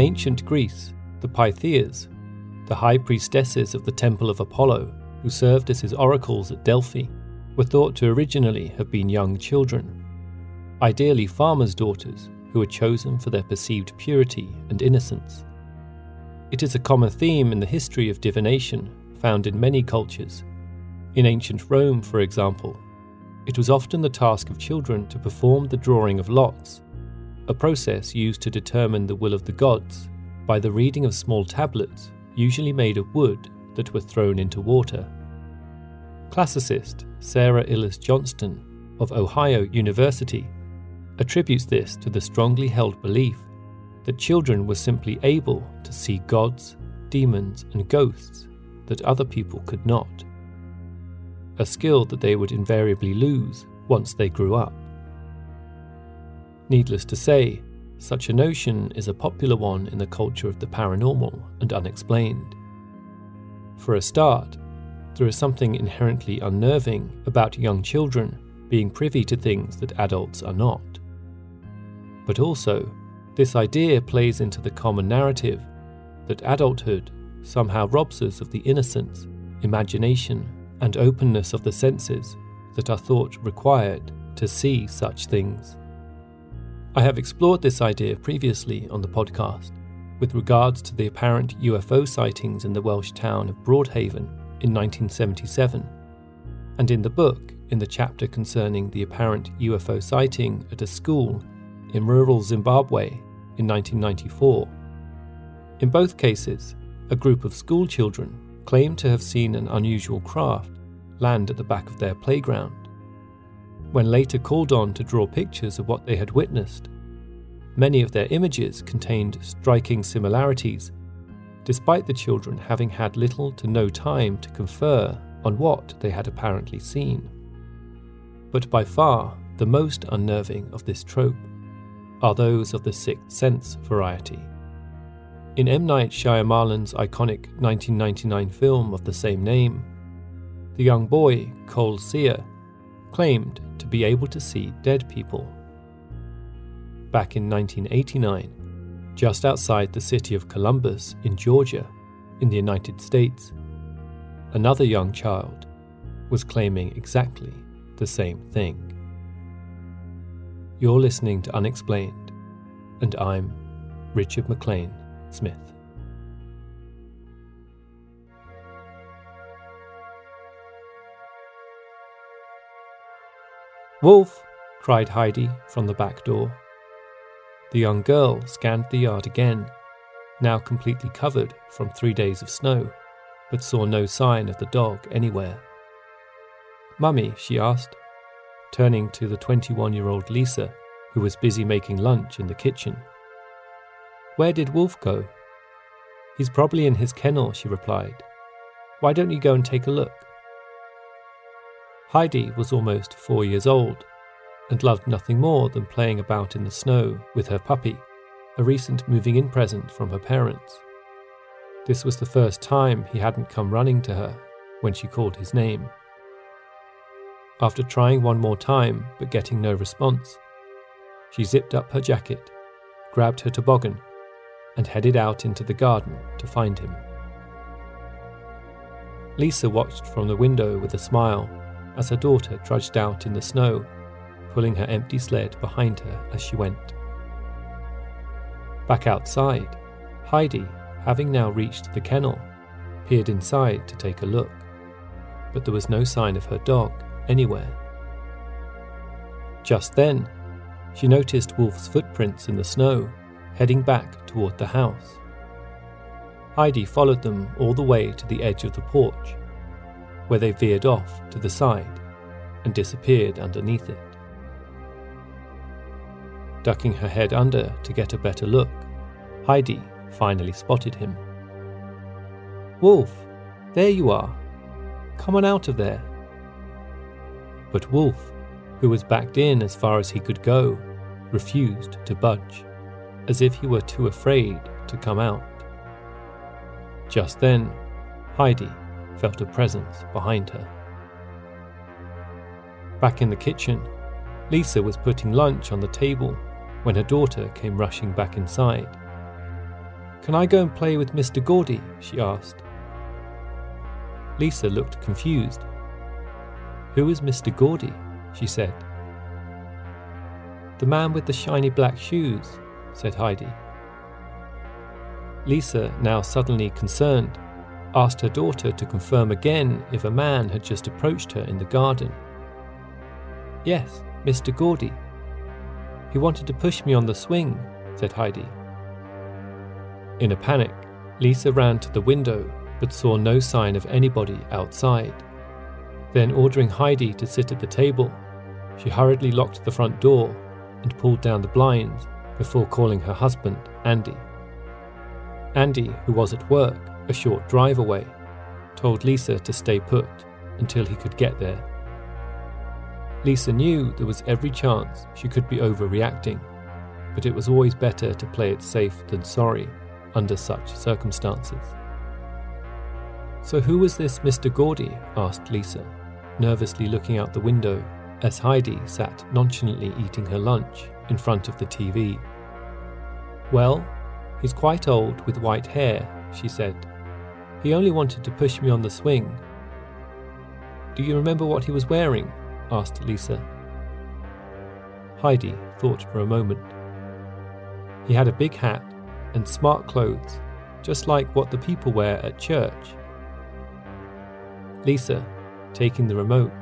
Ancient Greece, the Pythias, the high priestesses of the Temple of Apollo, who served as his oracles at Delphi, were thought to originally have been young children, ideally farmers' daughters who were chosen for their perceived purity and innocence. It is a common theme in the history of divination found in many cultures. In ancient Rome, for example, it was often the task of children to perform the drawing of lots a process used to determine the will of the gods by the reading of small tablets, usually made of wood, that were thrown into water. Classicist Sarah Iles Johnston of Ohio University attributes this to the strongly held belief that children were simply able to see gods, demons, and ghosts that other people could not, a skill that they would invariably lose once they grew up. Needless to say, such a notion is a popular one in the culture of the paranormal and unexplained. For a start, there is something inherently unnerving about young children being privy to things that adults are not. But also, this idea plays into the common narrative that adulthood somehow robs us of the innocence, imagination, and openness of the senses that are thought required to see such things. I have explored this idea previously on the podcast with regards to the apparent UFO sightings in the Welsh town of Broadhaven in 1977, and in the book in the chapter concerning the apparent UFO sighting at a school in rural Zimbabwe in 1994. In both cases, a group of school children claimed to have seen an unusual craft land at the back of their playground when later called on to draw pictures of what they had witnessed. Many of their images contained striking similarities, despite the children having had little to no time to confer on what they had apparently seen. But by far, the most unnerving of this trope are those of the sixth sense variety. In M. Night Shyamalan's iconic 1999 film of the same name, the young boy, Cole Sear, claimed be able to see dead people. Back in 1989, just outside the city of Columbus in Georgia, in the United States, another young child was claiming exactly the same thing. You're listening to Unexplained, and I'm Richard McLean Smith. Wolf! cried Heidi from the back door. The young girl scanned the yard again, now completely covered from three days of snow, but saw no sign of the dog anywhere. Mummy, she asked, turning to the 21 year old Lisa, who was busy making lunch in the kitchen. Where did Wolf go? He's probably in his kennel, she replied. Why don't you go and take a look? Heidi was almost four years old and loved nothing more than playing about in the snow with her puppy, a recent moving in present from her parents. This was the first time he hadn't come running to her when she called his name. After trying one more time but getting no response, she zipped up her jacket, grabbed her toboggan, and headed out into the garden to find him. Lisa watched from the window with a smile as her daughter trudged out in the snow, pulling her empty sled behind her as she went. Back outside, Heidi, having now reached the kennel, peered inside to take a look, but there was no sign of her dog anywhere. Just then, she noticed Wolf's footprints in the snow heading back toward the house. Heidi followed them all the way to the edge of the porch, where they veered off to the side and disappeared underneath it. Ducking her head under to get a better look, Heidi finally spotted him. Wolf, there you are. Come on out of there. But Wolf, who was backed in as far as he could go, refused to budge, as if he were too afraid to come out. Just then, Heidi felt a presence behind her. Back in the kitchen, Lisa was putting lunch on the table when her daughter came rushing back inside. Can I go and play with Mr. Gordy? she asked. Lisa looked confused. Who is Mr. Gordy? she said. The man with the shiny black shoes, said Heidi. Lisa, now suddenly concerned, asked her daughter to confirm again if a man had just approached her in the garden. Yes, Mr. Gordy. He wanted to push me on the swing, said Heidi. In a panic, Lisa ran to the window but saw no sign of anybody outside. Then, ordering Heidi to sit at the table, she hurriedly locked the front door and pulled down the blinds before calling her husband, Andy. Andy, who was at work a short drive away, told Lisa to stay put until he could get there. Lisa knew there was every chance she could be overreacting, but it was always better to play it safe than sorry under such circumstances. So, who was this Mr. Gordy? asked Lisa, nervously looking out the window as Heidi sat nonchalantly eating her lunch in front of the TV. Well, he's quite old with white hair, she said. He only wanted to push me on the swing. Do you remember what he was wearing? asked Lisa. Heidi thought for a moment. He had a big hat and smart clothes, just like what the people wear at church. Lisa, taking the remote,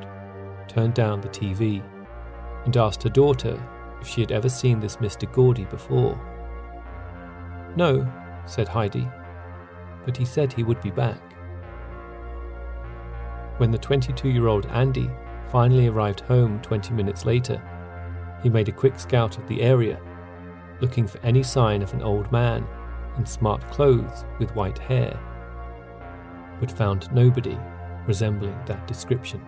turned down the TV and asked her daughter if she had ever seen this Mr. Gordy before. No, said Heidi, but he said he would be back. When the 22 year old Andy finally arrived home 20 minutes later, he made a quick scout of the area, looking for any sign of an old man in smart clothes with white hair, but found nobody resembling that description.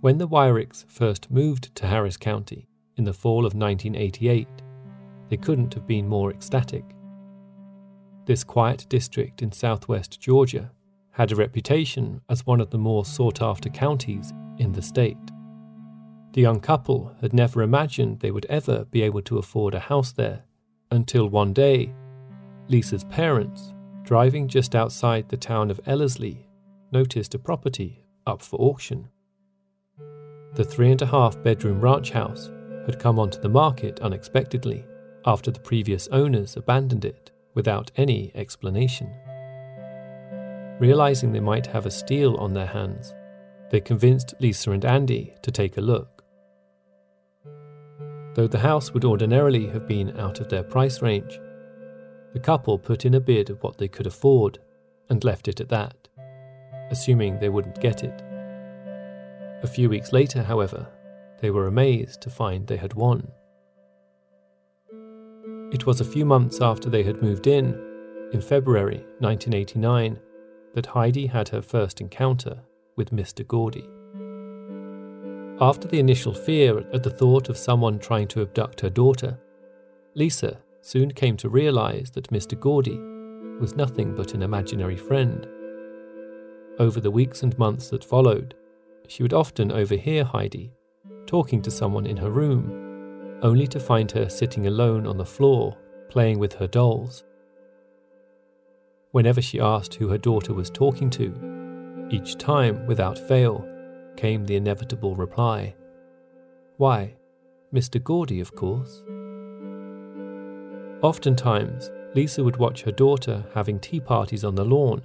When the Wyricks first moved to Harris County in the fall of 1988, they couldn't have been more ecstatic. This quiet district in southwest Georgia had a reputation as one of the more sought after counties in the state. The young couple had never imagined they would ever be able to afford a house there until one day, Lisa's parents, driving just outside the town of Ellerslie, noticed a property up for auction. The three and a half bedroom ranch house had come onto the market unexpectedly after the previous owners abandoned it without any explanation. Realizing they might have a steal on their hands, they convinced Lisa and Andy to take a look. Though the house would ordinarily have been out of their price range, the couple put in a bid of what they could afford and left it at that, assuming they wouldn't get it. A few weeks later, however, they were amazed to find they had won. It was a few months after they had moved in, in February 1989, that Heidi had her first encounter with Mr. Gordy. After the initial fear at the thought of someone trying to abduct her daughter, Lisa soon came to realize that Mr. Gordy was nothing but an imaginary friend. Over the weeks and months that followed, she would often overhear Heidi talking to someone in her room, only to find her sitting alone on the floor playing with her dolls. Whenever she asked who her daughter was talking to, each time, without fail, came the inevitable reply Why, Mr. Gordy, of course. Oftentimes, Lisa would watch her daughter having tea parties on the lawn,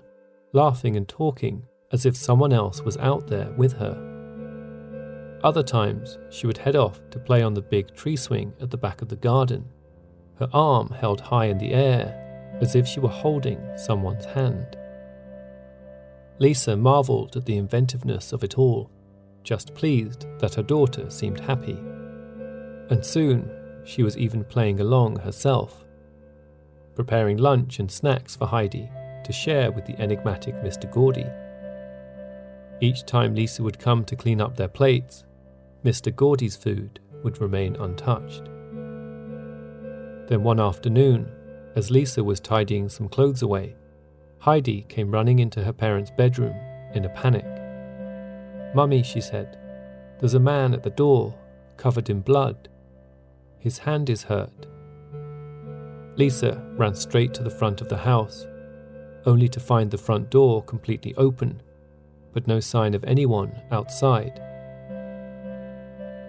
laughing and talking as if someone else was out there with her. Other times, she would head off to play on the big tree swing at the back of the garden, her arm held high in the air as if she were holding someone's hand. Lisa marvelled at the inventiveness of it all, just pleased that her daughter seemed happy. And soon she was even playing along herself, preparing lunch and snacks for Heidi to share with the enigmatic Mr. Gordy. Each time Lisa would come to clean up their plates, Mr. Gordy's food would remain untouched. Then one afternoon, as Lisa was tidying some clothes away, Heidi came running into her parents' bedroom in a panic. Mummy, she said, there's a man at the door, covered in blood. His hand is hurt. Lisa ran straight to the front of the house, only to find the front door completely open, but no sign of anyone outside.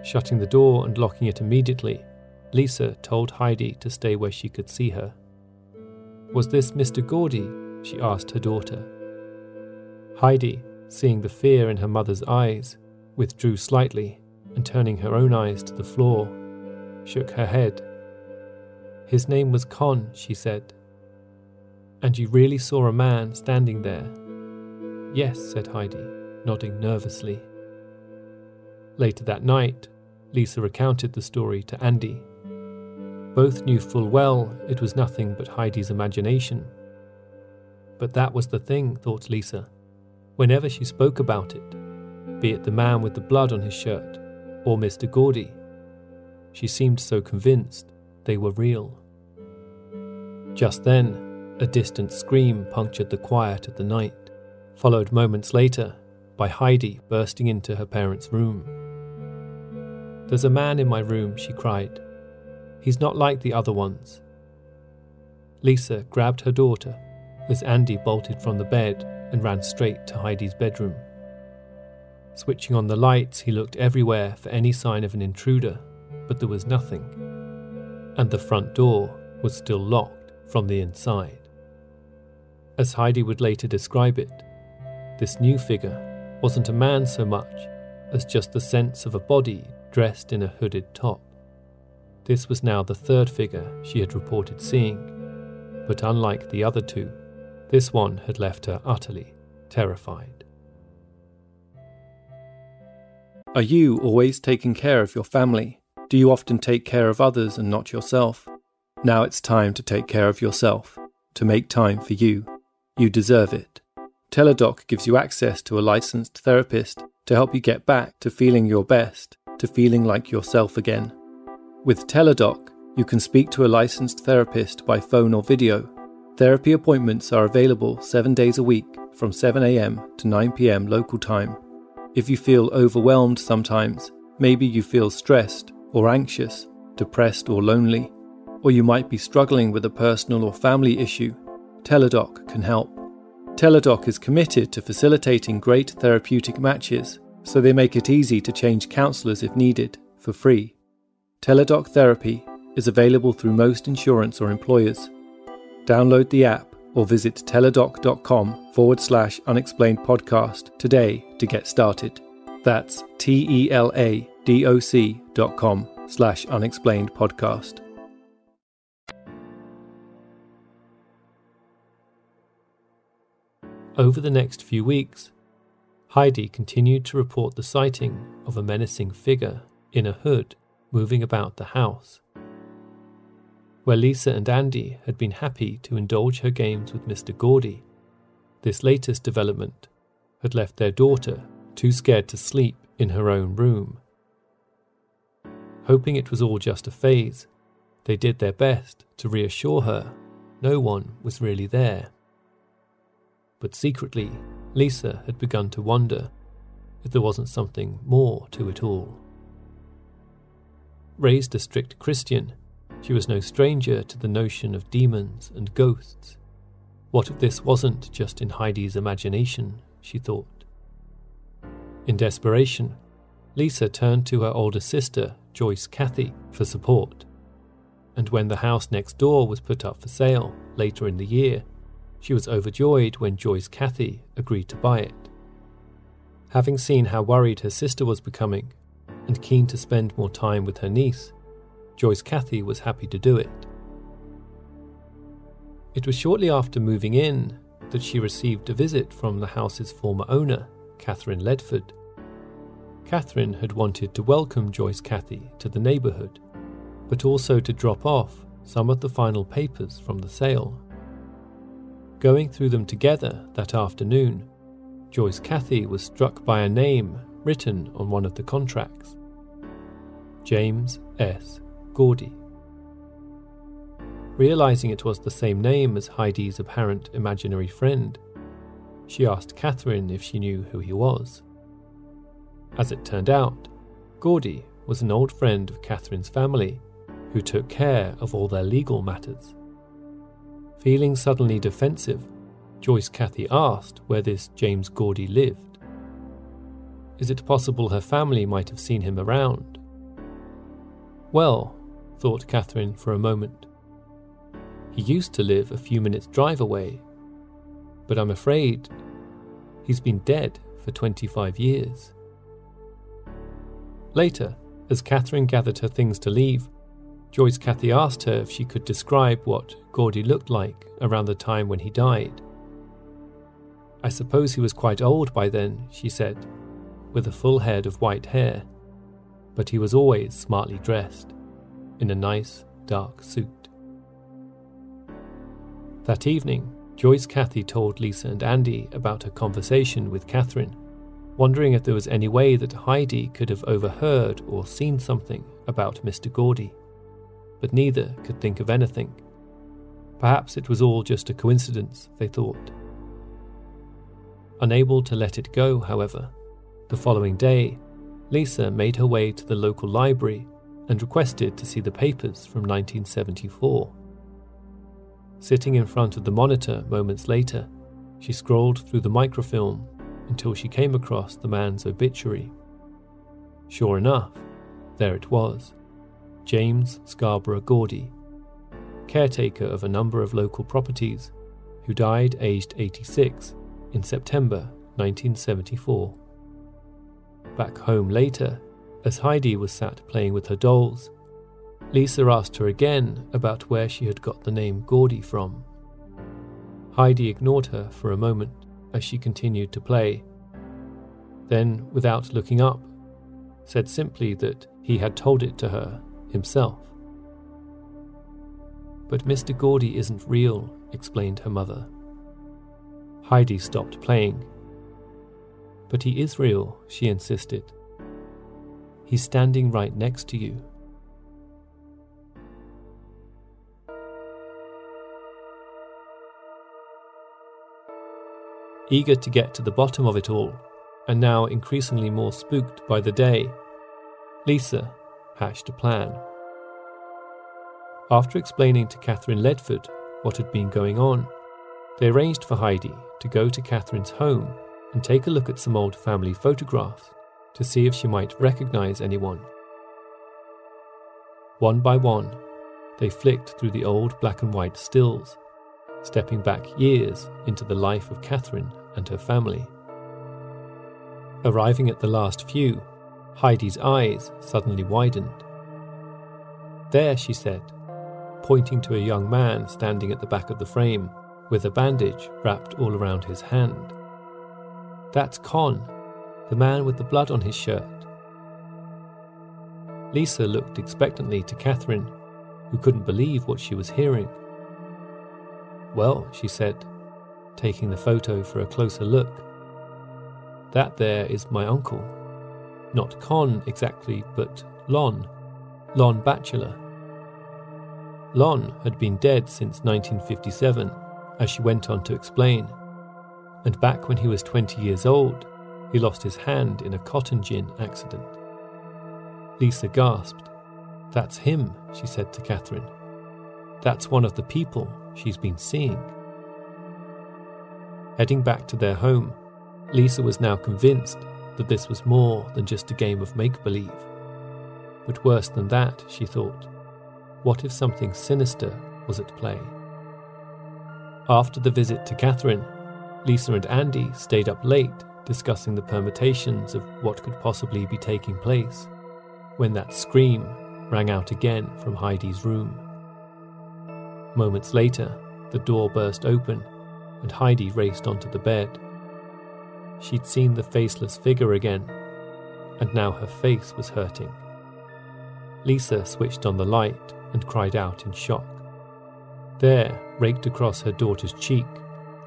Shutting the door and locking it immediately, Lisa told Heidi to stay where she could see her. Was this Mr. Gordy? she asked her daughter. Heidi, seeing the fear in her mother's eyes, withdrew slightly and turning her own eyes to the floor, shook her head. His name was Con, she said. And you really saw a man standing there? Yes, said Heidi, nodding nervously. Later that night, Lisa recounted the story to Andy, both knew full well it was nothing but Heidi's imagination. But that was the thing, thought Lisa. Whenever she spoke about it, be it the man with the blood on his shirt or Mr. Gordy, she seemed so convinced they were real. Just then, a distant scream punctured the quiet of the night, followed moments later by Heidi bursting into her parents' room. There's a man in my room, she cried. He's not like the other ones. Lisa grabbed her daughter as Andy bolted from the bed and ran straight to Heidi's bedroom. Switching on the lights, he looked everywhere for any sign of an intruder, but there was nothing. And the front door was still locked from the inside. As Heidi would later describe it, this new figure wasn't a man so much as just the sense of a body dressed in a hooded top. This was now the third figure she had reported seeing, but unlike the other two, this one had left her utterly terrified. Are you always taking care of your family? Do you often take care of others and not yourself? Now it's time to take care of yourself, to make time for you. You deserve it. Teladoc gives you access to a licensed therapist to help you get back to feeling your best, to feeling like yourself again. With Teladoc, you can speak to a licensed therapist by phone or video. Therapy appointments are available seven days a week from 7am to 9pm local time. If you feel overwhelmed sometimes, maybe you feel stressed or anxious, depressed or lonely, or you might be struggling with a personal or family issue, Teladoc can help. Teladoc is committed to facilitating great therapeutic matches, so they make it easy to change counsellors if needed, for free. Teladoc Therapy is available through most insurance or employers. Download the app or visit teladoc.com forward slash unexplained podcast today to get started. That's T E L A D O C dot com slash unexplained podcast. Over the next few weeks, Heidi continued to report the sighting of a menacing figure in a hood, moving about the house. Where Lisa and Andy had been happy to indulge her games with Mr. Gordy, this latest development had left their daughter too scared to sleep in her own room. Hoping it was all just a phase, they did their best to reassure her no one was really there. But secretly, Lisa had begun to wonder if there wasn't something more to it all. Raised a strict Christian, she was no stranger to the notion of demons and ghosts. What if this wasn't just in Heidi's imagination, she thought. In desperation, Lisa turned to her older sister, Joyce Cathy, for support. And when the house next door was put up for sale later in the year, she was overjoyed when Joyce Cathy agreed to buy it. Having seen how worried her sister was becoming, and keen to spend more time with her niece, Joyce Cathy was happy to do it. It was shortly after moving in that she received a visit from the house's former owner, Catherine Ledford. Catherine had wanted to welcome Joyce Cathy to the neighbourhood, but also to drop off some of the final papers from the sale. Going through them together that afternoon, Joyce Cathy was struck by a name written on one of the contracts James S. Gordy. Realizing it was the same name as Heidi's apparent imaginary friend, she asked Catherine if she knew who he was. As it turned out, Gordy was an old friend of Catherine's family who took care of all their legal matters. Feeling suddenly defensive, Joyce Cathy asked where this James Gordy lived. Is it possible her family might have seen him around? Well, thought Catherine for a moment. He used to live a few minutes' drive away, but I'm afraid he's been dead for 25 years. Later, as Catherine gathered her things to leave, Joyce Cathy asked her if she could describe what Gordy looked like around the time when he died. I suppose he was quite old by then, she said, with a full head of white hair, but he was always smartly dressed, in a nice, dark suit. That evening, Joyce Cathy told Lisa and Andy about her conversation with Catherine, wondering if there was any way that Heidi could have overheard or seen something about Mr. Gordy but neither could think of anything. Perhaps it was all just a coincidence, they thought. Unable to let it go, however, the following day, Lisa made her way to the local library and requested to see the papers from 1974. Sitting in front of the monitor moments later, she scrolled through the microfilm until she came across the man's obituary. Sure enough, there it was James Scarborough Gordy, caretaker of a number of local properties, who died aged 86 in September 1974. Back home later, as Heidi was sat playing with her dolls, Lisa asked her again about where she had got the name Gordy from. Heidi ignored her for a moment as she continued to play. Then, without looking up, said simply that he had told it to her himself. But Mr. Gordy isn't real, explained her mother. Heidi stopped playing. But he is real, she insisted. He's standing right next to you. Eager to get to the bottom of it all, and now increasingly more spooked by the day, Lisa, hatched a plan. After explaining to Catherine Ledford what had been going on, they arranged for Heidi to go to Catherine's home and take a look at some old family photographs to see if she might recognize anyone. One by one, they flicked through the old black and white stills, stepping back years into the life of Catherine and her family. Arriving at the last few, Heidi's eyes suddenly widened. There, she said, pointing to a young man standing at the back of the frame with a bandage wrapped all around his hand. That's Con, the man with the blood on his shirt. Lisa looked expectantly to Catherine, who couldn't believe what she was hearing. Well, she said, taking the photo for a closer look, that there is my uncle. Not Con exactly, but Lon. Lon Bachelor. Lon had been dead since 1957, as she went on to explain. And back when he was 20 years old, he lost his hand in a cotton gin accident. Lisa gasped. That's him, she said to Catherine. That's one of the people she's been seeing. Heading back to their home, Lisa was now convinced that this was more than just a game of make believe. But worse than that, she thought, what if something sinister was at play? After the visit to Catherine, Lisa and Andy stayed up late discussing the permutations of what could possibly be taking place when that scream rang out again from Heidi's room. Moments later, the door burst open and Heidi raced onto the bed. She'd seen the faceless figure again, and now her face was hurting. Lisa switched on the light and cried out in shock. There, raked across her daughter's cheek,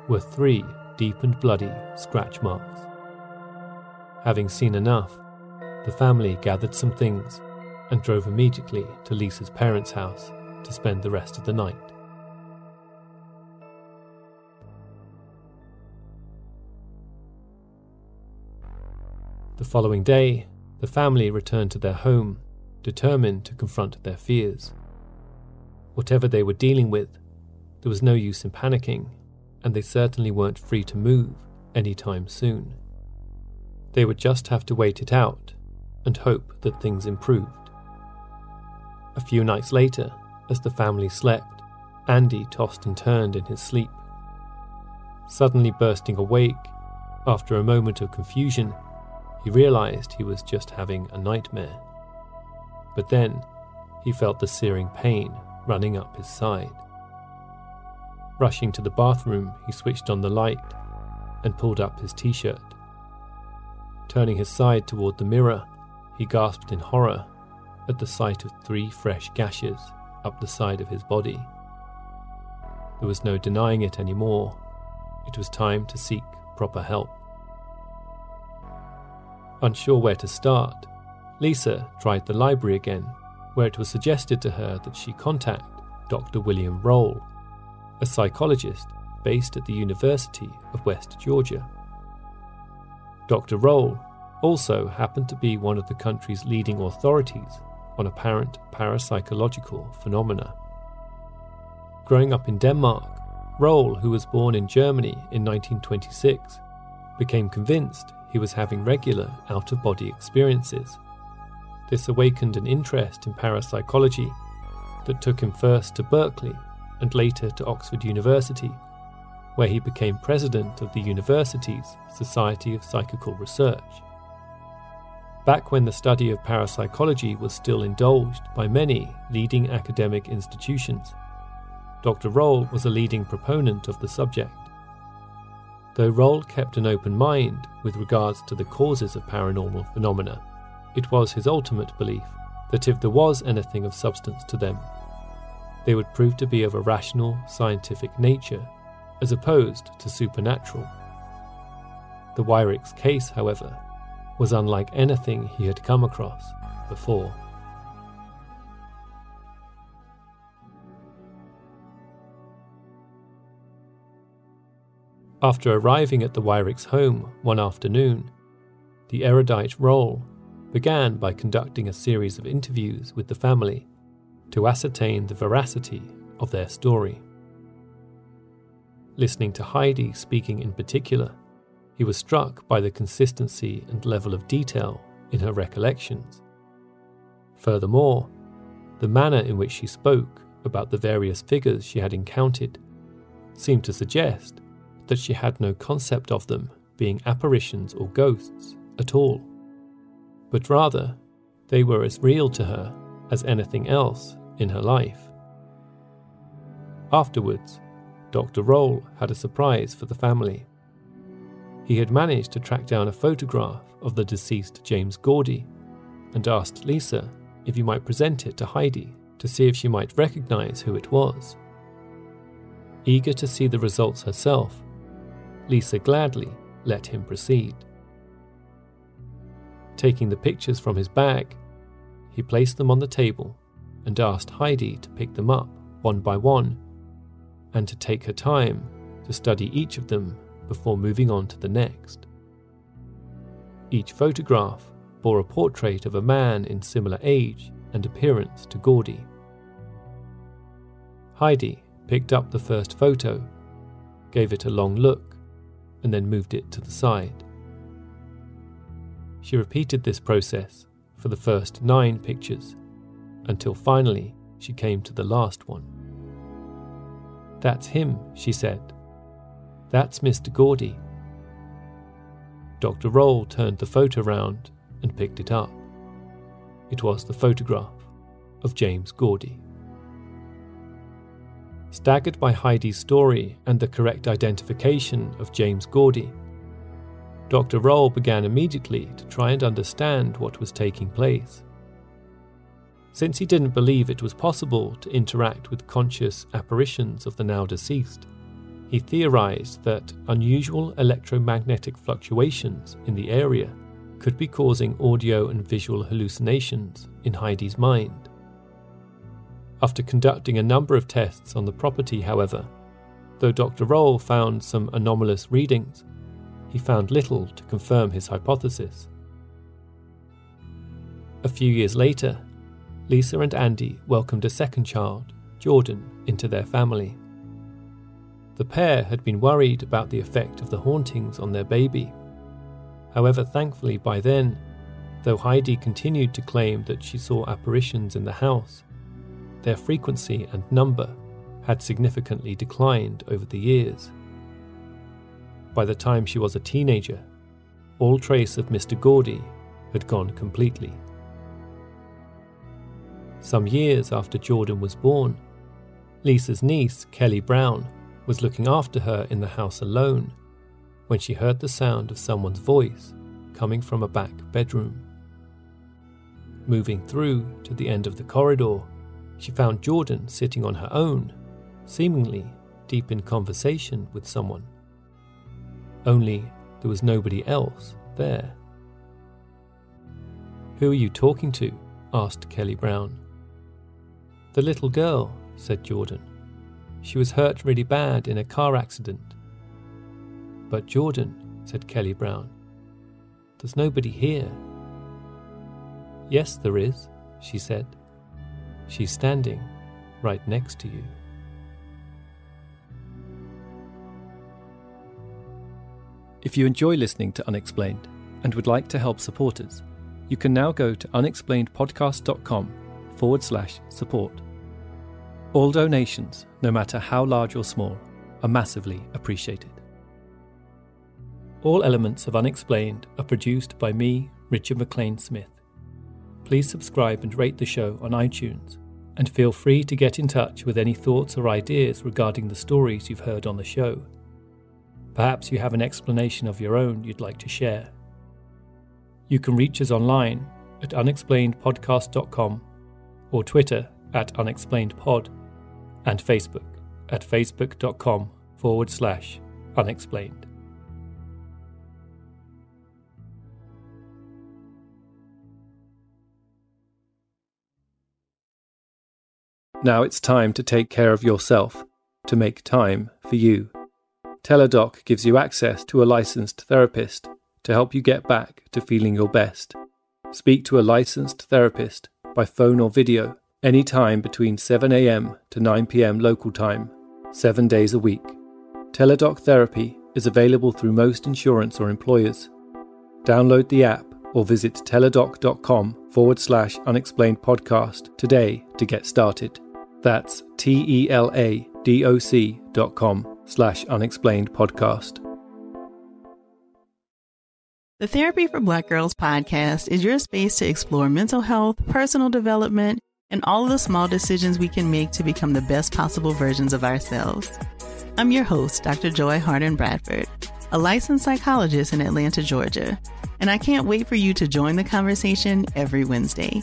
were three deep and bloody scratch marks. Having seen enough, the family gathered some things and drove immediately to Lisa's parents' house to spend the rest of the night. The following day, the family returned to their home, determined to confront their fears. Whatever they were dealing with, there was no use in panicking, and they certainly weren't free to move any time soon. They would just have to wait it out and hope that things improved. A few nights later, as the family slept, Andy tossed and turned in his sleep. Suddenly bursting awake, after a moment of confusion, he realized he was just having a nightmare. But then, he felt the searing pain running up his side. Rushing to the bathroom, he switched on the light and pulled up his t shirt. Turning his side toward the mirror, he gasped in horror at the sight of three fresh gashes up the side of his body. There was no denying it anymore. It was time to seek proper help. Unsure where to start, Lisa tried the library again, where it was suggested to her that she contact Dr. William Roll, a psychologist based at the University of West Georgia. Dr. Roll also happened to be one of the country's leading authorities on apparent parapsychological phenomena. Growing up in Denmark, Roll, who was born in Germany in 1926, became convinced he was having regular out of body experiences. This awakened an interest in parapsychology that took him first to Berkeley and later to Oxford University, where he became president of the university's Society of Psychical Research. Back when the study of parapsychology was still indulged by many leading academic institutions, Dr. Roll was a leading proponent of the subject. Though Roll kept an open mind with regards to the causes of paranormal phenomena, it was his ultimate belief that if there was anything of substance to them, they would prove to be of a rational, scientific nature, as opposed to supernatural. The Wyrick's case, however, was unlike anything he had come across before. After arriving at the Wyrick's home one afternoon, the erudite Roll began by conducting a series of interviews with the family to ascertain the veracity of their story. Listening to Heidi speaking in particular, he was struck by the consistency and level of detail in her recollections. Furthermore, the manner in which she spoke about the various figures she had encountered seemed to suggest that she had no concept of them being apparitions or ghosts at all, but rather they were as real to her as anything else in her life. Afterwards, Dr. Roll had a surprise for the family. He had managed to track down a photograph of the deceased James Gordy and asked Lisa if he might present it to Heidi to see if she might recognize who it was. Eager to see the results herself, Lisa gladly let him proceed. Taking the pictures from his bag, he placed them on the table and asked Heidi to pick them up one by one and to take her time to study each of them before moving on to the next. Each photograph bore a portrait of a man in similar age and appearance to Gordy. Heidi picked up the first photo, gave it a long look, and then moved it to the side. She repeated this process for the first nine pictures until finally she came to the last one. That's him, she said. That's Mr. Gordy. Dr. Roll turned the photo round and picked it up. It was the photograph of James Gordy. Staggered by Heidi's story and the correct identification of James Gordy, Dr. Roll began immediately to try and understand what was taking place. Since he didn't believe it was possible to interact with conscious apparitions of the now deceased, he theorized that unusual electromagnetic fluctuations in the area could be causing audio and visual hallucinations in Heidi's mind. After conducting a number of tests on the property, however, though Dr. Roll found some anomalous readings, he found little to confirm his hypothesis. A few years later, Lisa and Andy welcomed a second child, Jordan, into their family. The pair had been worried about the effect of the hauntings on their baby However, thankfully, by then, though Heidi continued to claim that she saw apparitions in the house, their frequency and number had significantly declined over the years. By the time she was a teenager, all trace of Mr. Gordy had gone completely. Some years after Jordan was born, Lisa's niece, Kelly Brown, was looking after her in the house alone when she heard the sound of someone's voice coming from a back bedroom. Moving through to the end of the corridor, she found Jordan sitting on her own, seemingly deep in conversation with someone. Only there was nobody else there. Who are you talking to? asked Kelly Brown. The little girl, said Jordan. She was hurt really bad in a car accident but Jordan, said Kelly Brown, there's nobody here. Yes, there is, she said. She's standing right next to you. If you enjoy listening to Unexplained and would like to help support us, you can now go to unexplainedpodcast.com forward slash support. All donations, no matter how large or small, are massively appreciated. All elements of Unexplained are produced by me, Richard McLean Smith. Please subscribe and rate the show on iTunes, and feel free to get in touch with any thoughts or ideas regarding the stories you've heard on the show. Perhaps you have an explanation of your own you'd like to share. You can reach us online at unexplainedpodcast.com or Twitter at unexplainedpod and Facebook at facebook.com forward slash unexplained. Now it's time to take care of yourself, to make time for you. Teladoc gives you access to a licensed therapist to help you get back to feeling your best. Speak to a licensed therapist by phone or video anytime between 7am to 9pm local time, seven days a week. Teladoc Therapy is available through most insurance or employers. Download the app or visit teladoc.com forward slash unexplained podcast today to get started. That's T E L A D O C dot com slash unexplained podcast. The Therapy for Black Girls podcast is your space to explore mental health, personal development, and all of the small decisions we can make to become the best possible versions of ourselves. I'm your host, Dr. Joy Harden Bradford, a licensed psychologist in Atlanta, Georgia, and I can't wait for you to join the conversation every Wednesday.